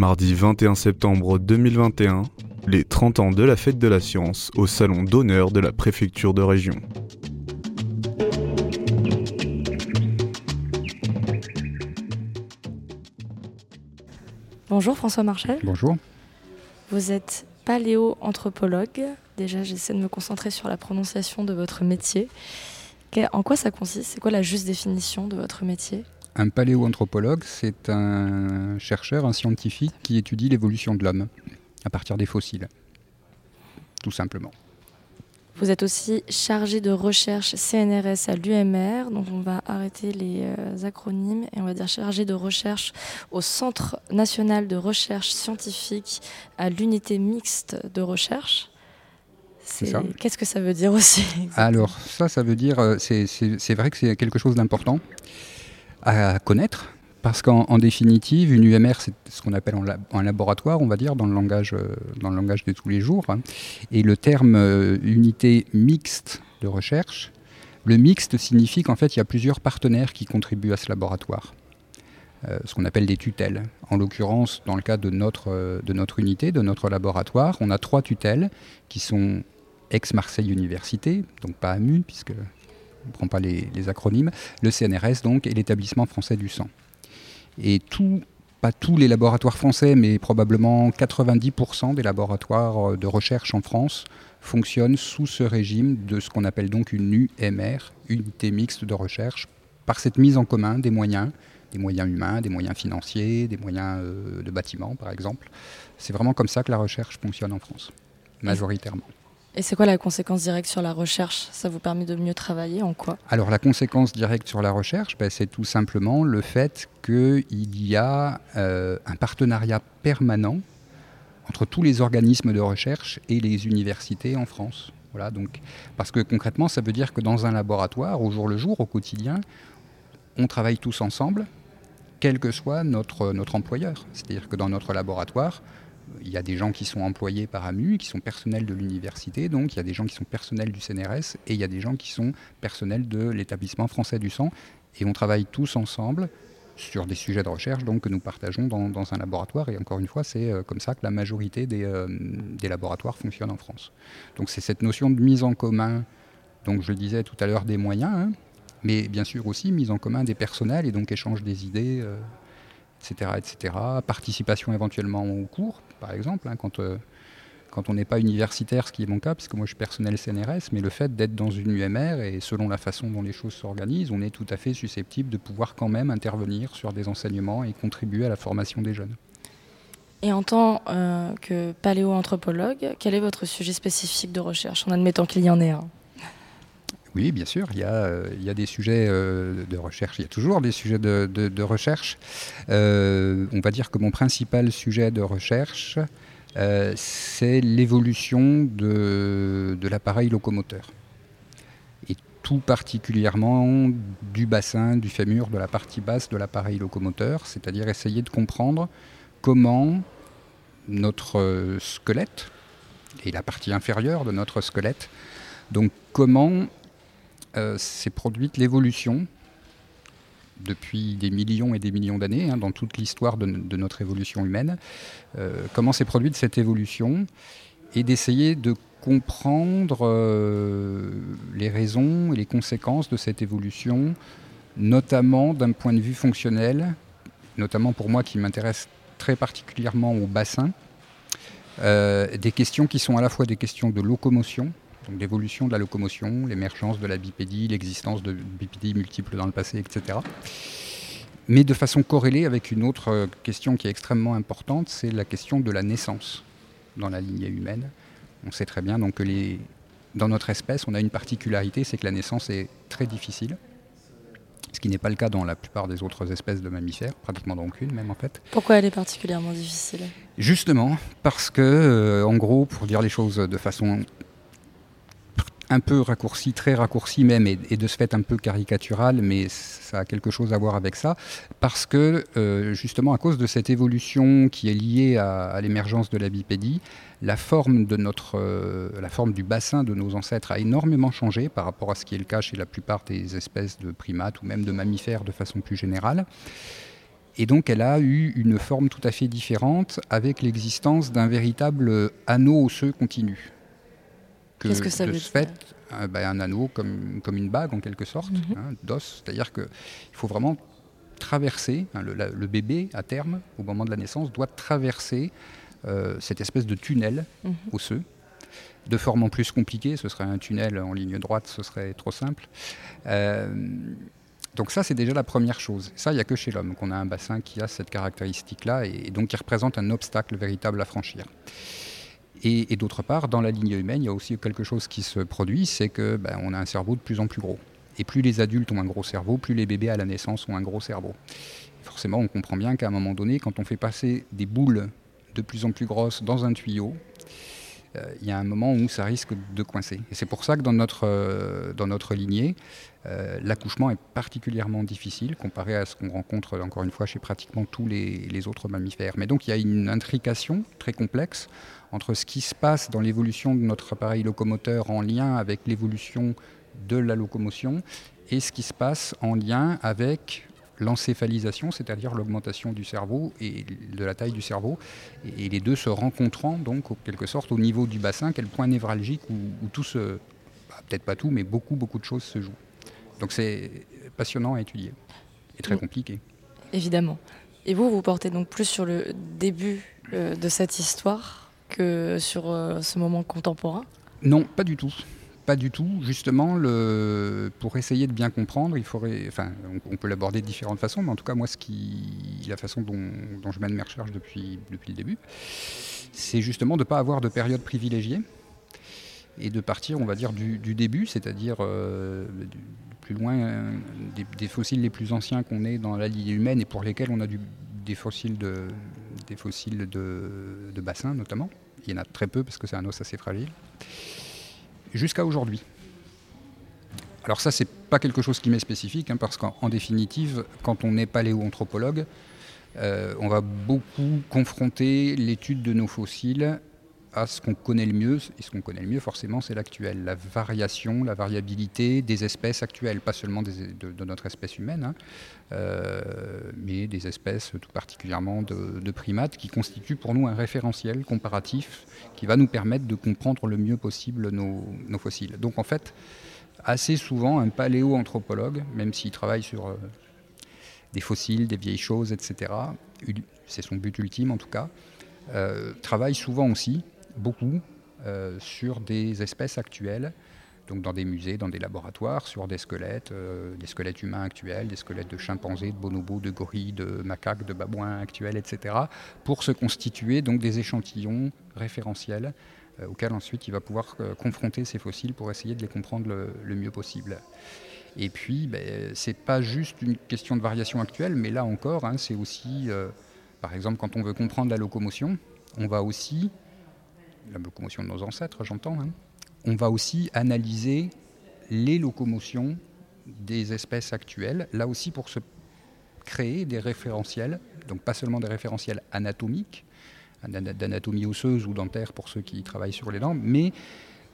Mardi 21 septembre 2021, les 30 ans de la fête de la science au salon d'honneur de la préfecture de région. Bonjour François Marchal. Bonjour. Vous êtes paléo-anthropologue. Déjà, j'essaie de me concentrer sur la prononciation de votre métier. En quoi ça consiste? C'est quoi la juste définition de votre métier? Un paléoanthropologue, c'est un chercheur, un scientifique qui étudie l'évolution de l'homme à partir des fossiles, tout simplement. Vous êtes aussi chargé de recherche CNRS à l'UMR, donc on va arrêter les euh, acronymes et on va dire chargé de recherche au Centre national de recherche scientifique à l'unité mixte de recherche. Qu'est-ce que ça veut dire aussi Alors ça, ça veut dire, euh, c'est vrai que c'est quelque chose d'important à connaître, parce qu'en définitive, une UMR, c'est ce qu'on appelle un laboratoire, on va dire, dans le langage, euh, dans le langage de tous les jours. Hein. Et le terme euh, unité mixte de recherche, le mixte signifie qu'en fait, il y a plusieurs partenaires qui contribuent à ce laboratoire. ce qu'on appelle des tutelles. En l'occurrence, dans le cas de notre, de notre unité, de notre laboratoire, on a trois tutelles qui sont ex-Marseille Université, donc pas AMU, puisque on ne prend pas les, acronymes, le CNRS donc, et l'établissement français du sang. Et tout, pas tous les laboratoires français, mais probablement 90% des laboratoires de recherche en France fonctionnent sous ce régime de ce qu'on appelle donc une UMR, unité mixte de recherche, par cette mise en commun des moyens, des moyens humains, des moyens financiers, des moyens euh, de bâtiment par exemple. C'est vraiment comme ça que la recherche fonctionne en France, majoritairement. Et c'est quoi la conséquence directe sur la recherche? Ça vous permet de mieux travailler en quoi? Alors la conséquence directe sur la recherche, ben, c'est tout simplement le fait qu'il y a euh, un partenariat permanent entre tous les organismes de recherche et les universités en France. Voilà, donc, parce que concrètement, ça veut dire que dans un laboratoire, au jour le jour, au quotidien, on travaille tous ensemble, quel que soit notre, notre employeur. C'est-à-dire que dans notre laboratoire, il y a des gens qui sont employés par AMU, qui sont personnels de l'université, donc il y a des gens qui sont personnels du CNRS et il y a des gens qui sont personnels de l'établissement français du sang. Et on travaille tous ensemble sur des sujets de recherche que nous partageons dans, un laboratoire. Et encore une fois, c'est euh, comme ça que la majorité euh, des, laboratoires fonctionnent en France. Donc c'est cette notion de mise en commun, donc je disais tout à l'heure, des moyens, hein, mais bien sûr aussi mise en commun des personnels et donc échange des idées. Euh, etc., etc. Participation éventuellement au cours, par exemple, hein, quand, euh, quand on n'est pas universitaire, ce qui est mon cas, puisque moi je suis personnel CNRS, mais le fait d'être dans une UMR et selon la façon dont les choses s'organisent, on est tout à fait susceptible de pouvoir quand même intervenir sur des enseignements et contribuer à la formation des jeunes. Et en tant euh, que paléoanthropologue, quel est votre sujet spécifique de recherche, en admettant qu'il y en ait un? Oui, bien sûr, il y a, euh, des sujets euh, de recherche, il y a toujours des sujets de, recherche. Euh, on va dire que mon principal sujet de recherche, c'est l'évolution de l'appareil locomoteur. Et tout particulièrement du bassin, du fémur, de la partie basse de l'appareil locomoteur, c'est-à-dire essayer de comprendre comment notre squelette, et la partie inférieure de notre squelette, donc comment euh, s'est produite l'évolution depuis des millions et des millions d'années, hein, dans toute l'histoire de, notre évolution humaine, euh, comment s'est produite cette évolution? Et d'essayer de comprendre euh, les raisons et les conséquences de cette évolution, notamment d'un point de vue fonctionnel, notamment pour moi qui m'intéresse très particulièrement au bassin, des questions qui sont à la fois des questions de locomotion, l'évolution de la locomotion, l'émergence de la bipédie, l'existence de bipédies multiples dans le passé, etc. Mais de façon corrélée avec une autre euh, question qui est extrêmement importante, c'est la question de la naissance dans la lignée humaine. On sait très bien donc, que les... dans notre espèce, on a une particularité, c'est que la naissance est très difficile ce qui n'est pas le cas dans la plupart des autres espèces de mammifères, pratiquement dans aucune même en fait. Pourquoi elle est particulièrement difficile? Justement parce que, euh, en gros, pour dire les choses de façon un peu raccourci, très raccourci même, et, de ce fait un peu caricatural, mais ça a quelque chose à voir avec ça, parce que euh, justement à cause de cette évolution qui est liée à, l'émergence de la bipédie, la forme, euh, la forme du bassin de nos ancêtres a énormément changé par rapport à ce qui est le cas chez la plupart des espèces de primates ou même de mammifères de façon plus générale. Et donc elle a eu une forme tout à fait différente avec l'existence d'un véritable anneau osseux continu. Qu'est-ce que ça veut dire fait, euh, ben, Un anneau comme, comme une bague en quelque sorte, Mhm. hein, d'os. C'est-à-dire qu'il faut vraiment traverser, hein, le, la- le bébé à terme, au moment de la naissance, doit traverser euh, cette espèce de tunnel Mhm. osseux. De forme en plus compliquée, ce serait un tunnel en ligne droite, ce serait trop simple. Euh, donc ça, c'est déjà la première chose. Ça, il n'y a que chez l'homme qu'on a un bassin qui a cette caractéristique-là et, et donc qui représente un obstacle véritable à franchir. Et, d'autre part, dans la lignée humaine, il y a aussi quelque chose qui se produit, c'est que ben, on a un cerveau de plus en plus gros. Et plus les adultes ont un gros cerveau, plus les bébés à la naissance ont un gros cerveau. Forcément, on comprend bien qu'à un moment donné, quand on fait passer des boules de plus en plus grosses dans un tuyau, il y a un moment où ça risque de coincer. Et c'est pour ça que dans notre, euh, lignée, euh, l'accouchement est particulièrement difficile comparé à ce qu'on rencontre encore une fois chez pratiquement tous les, les autres mammifères. Mais donc il y a une intrication très complexe entre ce qui se passe dans l'évolution de notre appareil locomoteur en lien avec l'évolution de la locomotion et ce qui se passe en lien avec l'encéphalisation, c'est-à-dire l'augmentation du cerveau et de la taille du cerveau, et les deux se rencontrant donc en quelque sorte au niveau du bassin, quel point névralgique où, où tout se, bah, peut-être pas tout, mais beaucoup beaucoup de choses se jouent. Donc c'est passionnant à étudier et très Oui. compliqué. Évidemment. Et vous, vous portez donc plus sur le début euh, de cette histoire que sur euh, ce moment contemporain? Non, pas du tout. Pas du tout. Justement, pour essayer de bien comprendre, il faudrait. Enfin, on, peut l'aborder de différentes façons, mais en tout cas, moi, ce qui... la façon dont, je mène mes recherches depuis, le début, c'est justement de ne pas avoir de période privilégiée et de partir, on va dire, du, début, c'est-à-dire euh, plus loin euh, des, fossiles les plus anciens qu'on ait dans la lignée humaine et pour lesquels on a des fossiles de, de bassins notamment. Il y en a très peu parce que c'est un os assez fragile jusqu'à aujourd'hui. Alors ça, c'est pas quelque chose qui m'est spécifique, hein, parce qu'en en définitive, quand on est paléoanthropologue, euh, on va beaucoup confronter l'étude de nos fossiles à ce qu'on connaît le mieux, et ce qu'on connaît le mieux forcément c'est l'actuel, la variation, la variabilité des espèces actuelles, pas seulement de, notre espèce humaine, hein, euh, mais des espèces tout particulièrement de, primates qui constituent pour nous un référentiel comparatif qui va nous permettre de comprendre le mieux possible nos, fossiles. Donc en fait, assez souvent, un paléoanthropologue, même s'il travaille sur euh, des fossiles, des vieilles choses, etc., c'est son but ultime en tout cas, euh, travaille souvent aussi, beaucoup, euh, sur des espèces actuelles, donc dans des musées, dans des laboratoires, sur des squelettes, euh, des squelettes humains actuels, des squelettes de chimpanzés, de bonobos, de gorilles, de macaques, de babouins actuels, etc., pour se constituer donc des échantillons référentiels euh, auxquels ensuite il va pouvoir confronter ces fossiles pour essayer de les comprendre le, mieux possible. Et puis, ben, c'est pas juste une question de variation actuelle, mais là encore, hein, c'est aussi, par exemple, quand on veut comprendre la locomotion, on va aussi, la locomotion de nos ancêtres, j'entends, hein, on va aussi analyser les locomotions des espèces actuelles, là aussi pour se créer des référentiels, donc pas seulement des référentiels anatomiques, ana- d'anatomie osseuse ou dentaire pour ceux qui travaillent sur les dents, mais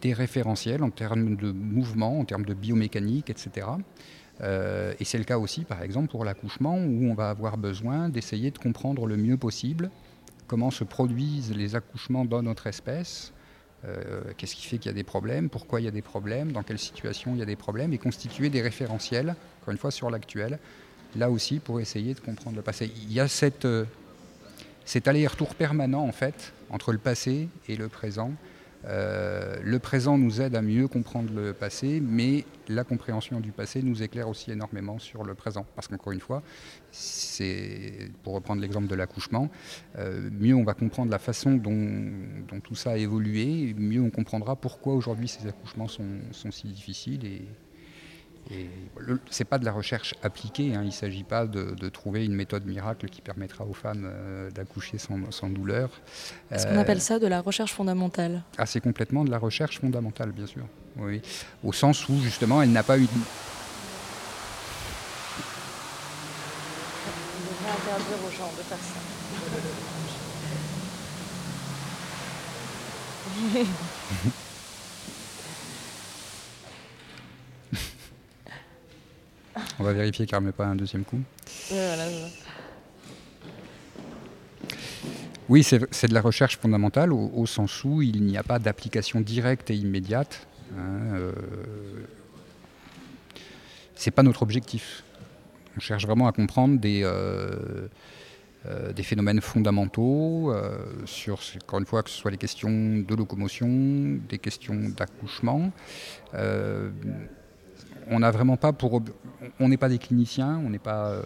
des référentiels en termes de mouvement, en termes de biomécanique, etc. Euh, et c'est le cas aussi, par exemple, pour l'accouchement, où on va avoir besoin d'essayer de comprendre le mieux possible comment se produisent les accouchements dans notre espèce, euh, qu'est-ce qui fait qu'il y a des problèmes, pourquoi il y a des problèmes, dans quelle situation il y a des problèmes, et constituer des référentiels, encore une fois, sur l'actuel, là aussi pour essayer de comprendre le passé. Il y a euh, cet aller-retour permanent, en fait, entre le passé et le présent. Euh, le présent nous aide à mieux comprendre le passé, mais la compréhension du passé nous éclaire aussi énormément sur le présent. Parce qu'encore une fois, c'est, pour reprendre l'exemple de l'accouchement, euh, mieux on va comprendre la façon dont, tout ça a évolué, mieux on comprendra pourquoi aujourd'hui ces accouchements sont, sont si difficiles. Et, et le- c'est pas de la recherche appliquée, hein, il ne s'agit pas de, de trouver une méthode miracle qui permettra aux femmes euh, d'accoucher sans, sans douleur. Est-ce qu'on Euh, appelle ça de la recherche fondamentale? Ah, c'est complètement de la recherche fondamentale, bien sûr. Oui. Au sens où, justement, elle n'a pas eu. On devrait interdire aux gens de faire ça. On va vérifier qu'elle ne remet pas un deuxième coup. Voilà. Oui, c'est de la recherche fondamentale au, sens où il n'y a pas d'application directe et immédiate. Hein, euh, c'est pas notre objectif. On cherche vraiment à comprendre des, euh, euh, des phénomènes fondamentaux euh, sur, encore une fois, que ce soit les questions de locomotion, des questions d'accouchement. On n'a vraiment pas pour. On n'est pas des cliniciens, on n'est pas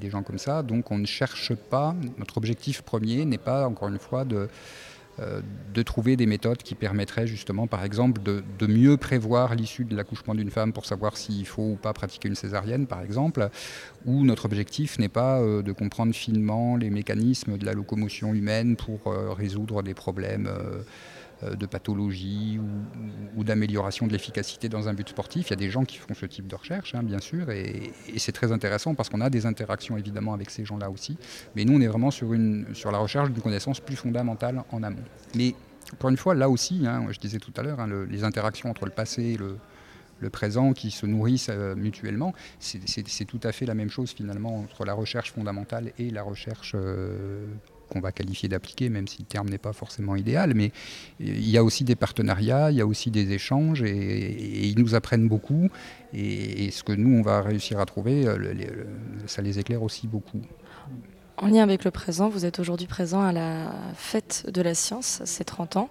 des gens comme ça, donc on ne cherche pas. Notre objectif premier n'est pas, encore une fois, de euh, de trouver des méthodes qui permettraient justement, par exemple, de, mieux prévoir l'issue de l'accouchement d'une femme pour savoir s'il faut ou pas pratiquer une césarienne, par exemple, où notre objectif n'est pas euh, de comprendre finement les mécanismes de la locomotion humaine pour euh, résoudre des problèmes euh, de pathologie ou, d'amélioration de l'efficacité dans un but sportif. Il y a des gens qui font ce type de recherche, hein, bien sûr, et, c'est très intéressant parce qu'on a des interactions évidemment avec ces gens-là aussi. Mais nous, on est vraiment sur la recherche d'une connaissance plus fondamentale en amont. Mais encore une fois, là aussi, hein, je disais tout à l'heure, hein, les interactions entre le passé et le, présent qui se nourrissent euh, mutuellement, c'est tout à fait la même chose finalement entre la recherche fondamentale et la recherche euh, qu'on va qualifier d'appliqué, même si le terme n'est pas forcément idéal. Mais il y a aussi des partenariats, il y a aussi des échanges, et, ils nous apprennent beaucoup. Et, ce que nous, on va réussir à trouver, euh, ça les éclaire aussi beaucoup. En lien avec le présent, vous êtes aujourd'hui présent à la fête de la science, c'est 30 ans.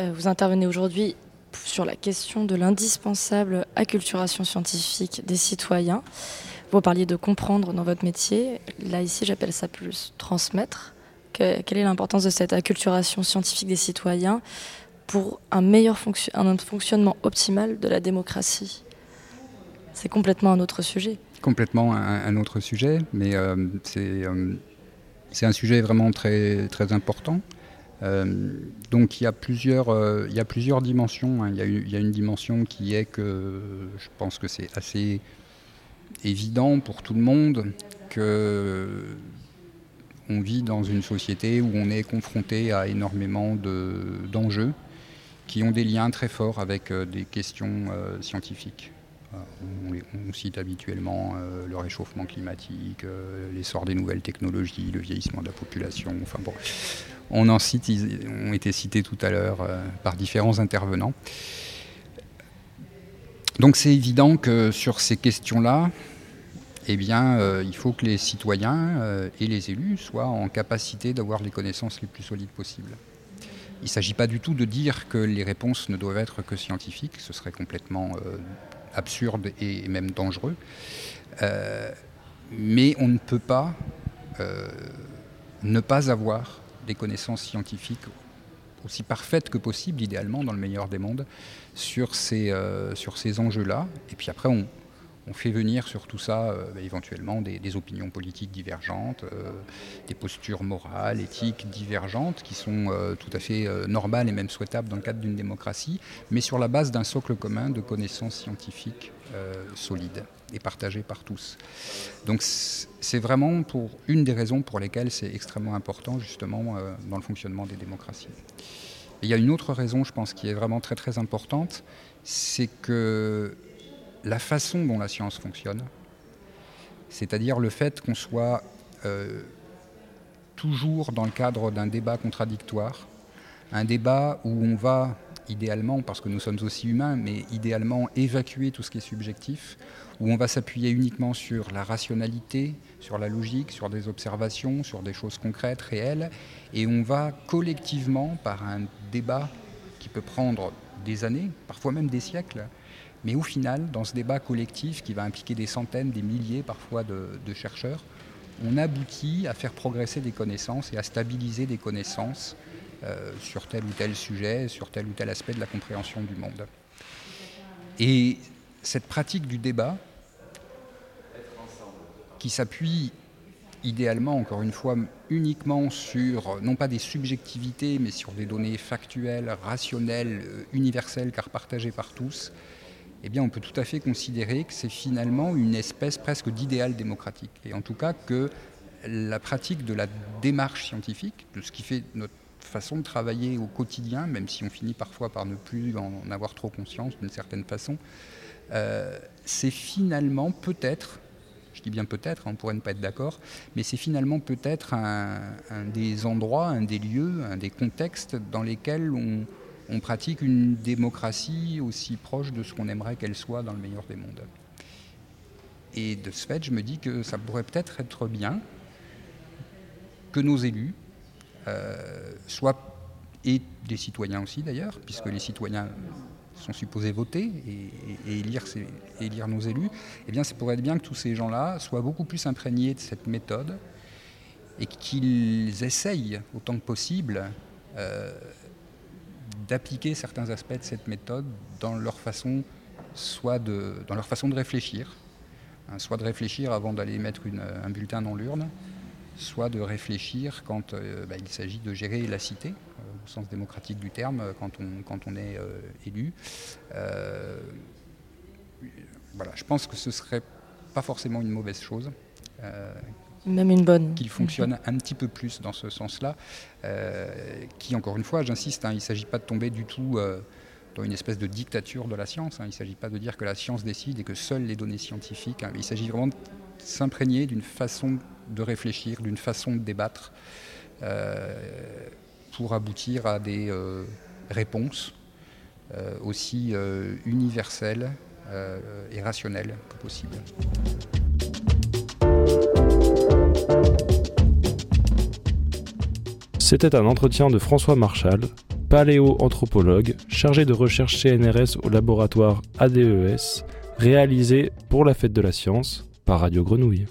Euh, vous intervenez aujourd'hui sur la question de l'indispensable acculturation scientifique des citoyens. Vous parliez de comprendre dans votre métier. Là, ici, j'appelle ça plus transmettre quelle est l'importance de cette acculturation scientifique des citoyens pour un meilleur fonctionnement optimal de la démocratie? C'est complètement un autre sujet. Complètement un, autre sujet, mais euh, euh, c'est un sujet vraiment très, important. Euh, donc il y, a plusieurs, il y a dimensions. Hein. Il, y a, une dimension qui est que je pense que c'est assez évident pour tout le monde que on vit dans une société où on est confronté à énormément d'enjeux qui ont des liens très forts avec euh, des questions euh, scientifiques. Euh, on, cite habituellement le réchauffement climatique, l'essor des nouvelles technologies, le vieillissement de la population. Enfin bon, on en cite, ont été cités tout à l'heure par différents intervenants. Donc c'est évident que sur ces questions-là, eh bien, euh, il faut que les citoyens euh, et les élus soient en capacité d'avoir les connaissances les plus solides possibles. Il ne s'agit pas du tout de dire que les réponses ne doivent être que scientifiques, ce serait complètement euh, absurde et même dangereux. mais on ne peut pas ne pas avoir des connaissances scientifiques aussi parfaites que possible, idéalement dans le meilleur des mondes, sur ces, sur ces enjeux-là. Et puis après, on, on fait venir sur tout ça euh, bah, éventuellement des, opinions politiques divergentes, euh, des postures morales, éthiques divergentes, qui sont euh, tout à fait normales et même souhaitables dans le cadre d'une démocratie, mais sur la base d'un socle commun de connaissances scientifiques solides et partagées par tous. Donc c'est vraiment pour une des raisons pour lesquelles c'est extrêmement important justement dans le fonctionnement des démocraties. il y a une autre raison, je pense, qui est vraiment très très importante, c'est que la façon dont la science fonctionne, c'est-à-dire le fait qu'on soit euh, toujours dans le cadre d'un débat contradictoire, un débat où on va idéalement, parce que nous sommes aussi humains, mais idéalement évacuer tout ce qui est subjectif, où on va s'appuyer uniquement sur la rationalité, sur la logique, sur des observations, sur des choses concrètes, réelles, et on va collectivement, par un débat qui peut prendre des années, parfois même des siècles, mais au final, dans ce débat collectif qui va impliquer des centaines, des milliers parfois de, chercheurs, on aboutit à faire progresser des connaissances et à stabiliser des connaissances euh, sur tel ou tel sujet, sur tel ou tel aspect de la compréhension du monde. Et cette pratique du débat, qui s'appuie idéalement, encore une fois, uniquement sur, non pas des subjectivités, mais sur des données factuelles, rationnelles, euh, universelles, car partagées par tous, eh on peut tout à fait considérer que c'est finalement une espèce presque d'idéal démocratique. Et en tout cas que la pratique de la démarche scientifique, de ce qui fait notre façon de travailler au quotidien, même si on finit parfois par ne plus en avoir trop conscience d'une certaine façon, euh, c'est finalement peut-être, je je dis bien peut-être, on pourrait ne pas être d'accord, mais c'est finalement peut-être un, des endroits, un des lieux, un des contextes dans lesquels on, on pratique une démocratie aussi proche de ce qu'on aimerait qu'elle soit dans le meilleur des mondes. Et de ce fait, je me dis que ça pourrait peut-être être bien que nos élus euh, soient, et des citoyens aussi d'ailleurs, puisque les citoyens sont supposés voter et, élire, nos élus, eh bien, ça pourrait être bien que tous ces gens-là soient beaucoup plus imprégnés de cette méthode et qu'ils essayent autant que possible euh, d'appliquer certains aspects de cette méthode dans leur façon, soit de, dans leur façon de réfléchir, hein, soit de réfléchir avant d'aller mettre un bulletin dans l'urne, soit de réfléchir quand euh, bah, il s'agit de gérer la cité, euh, au sens démocratique du terme, euh, quand on, est élu. je pense que ce serait pas forcément une mauvaise chose. Même une bonne. Qu'il fonctionne un petit peu plus dans ce sens-là. qui, encore une fois, j'insiste, hein, il ne s'agit pas de tomber du tout dans une espèce de dictature de la science. Hein. Il ne s'agit pas de dire que la science décide et que seules les données scientifiques. Hein. Il s'agit vraiment de s'imprégner d'une façon de réfléchir, d'une façon de débattre euh, pour aboutir à des euh, réponses euh, aussi universelles et rationnelles que possible. C'était un entretien de François Marchal, paléoanthropologue, chargé de recherche CNRS au laboratoire ADES, réalisé pour la Fête de la Science par Radio Grenouille.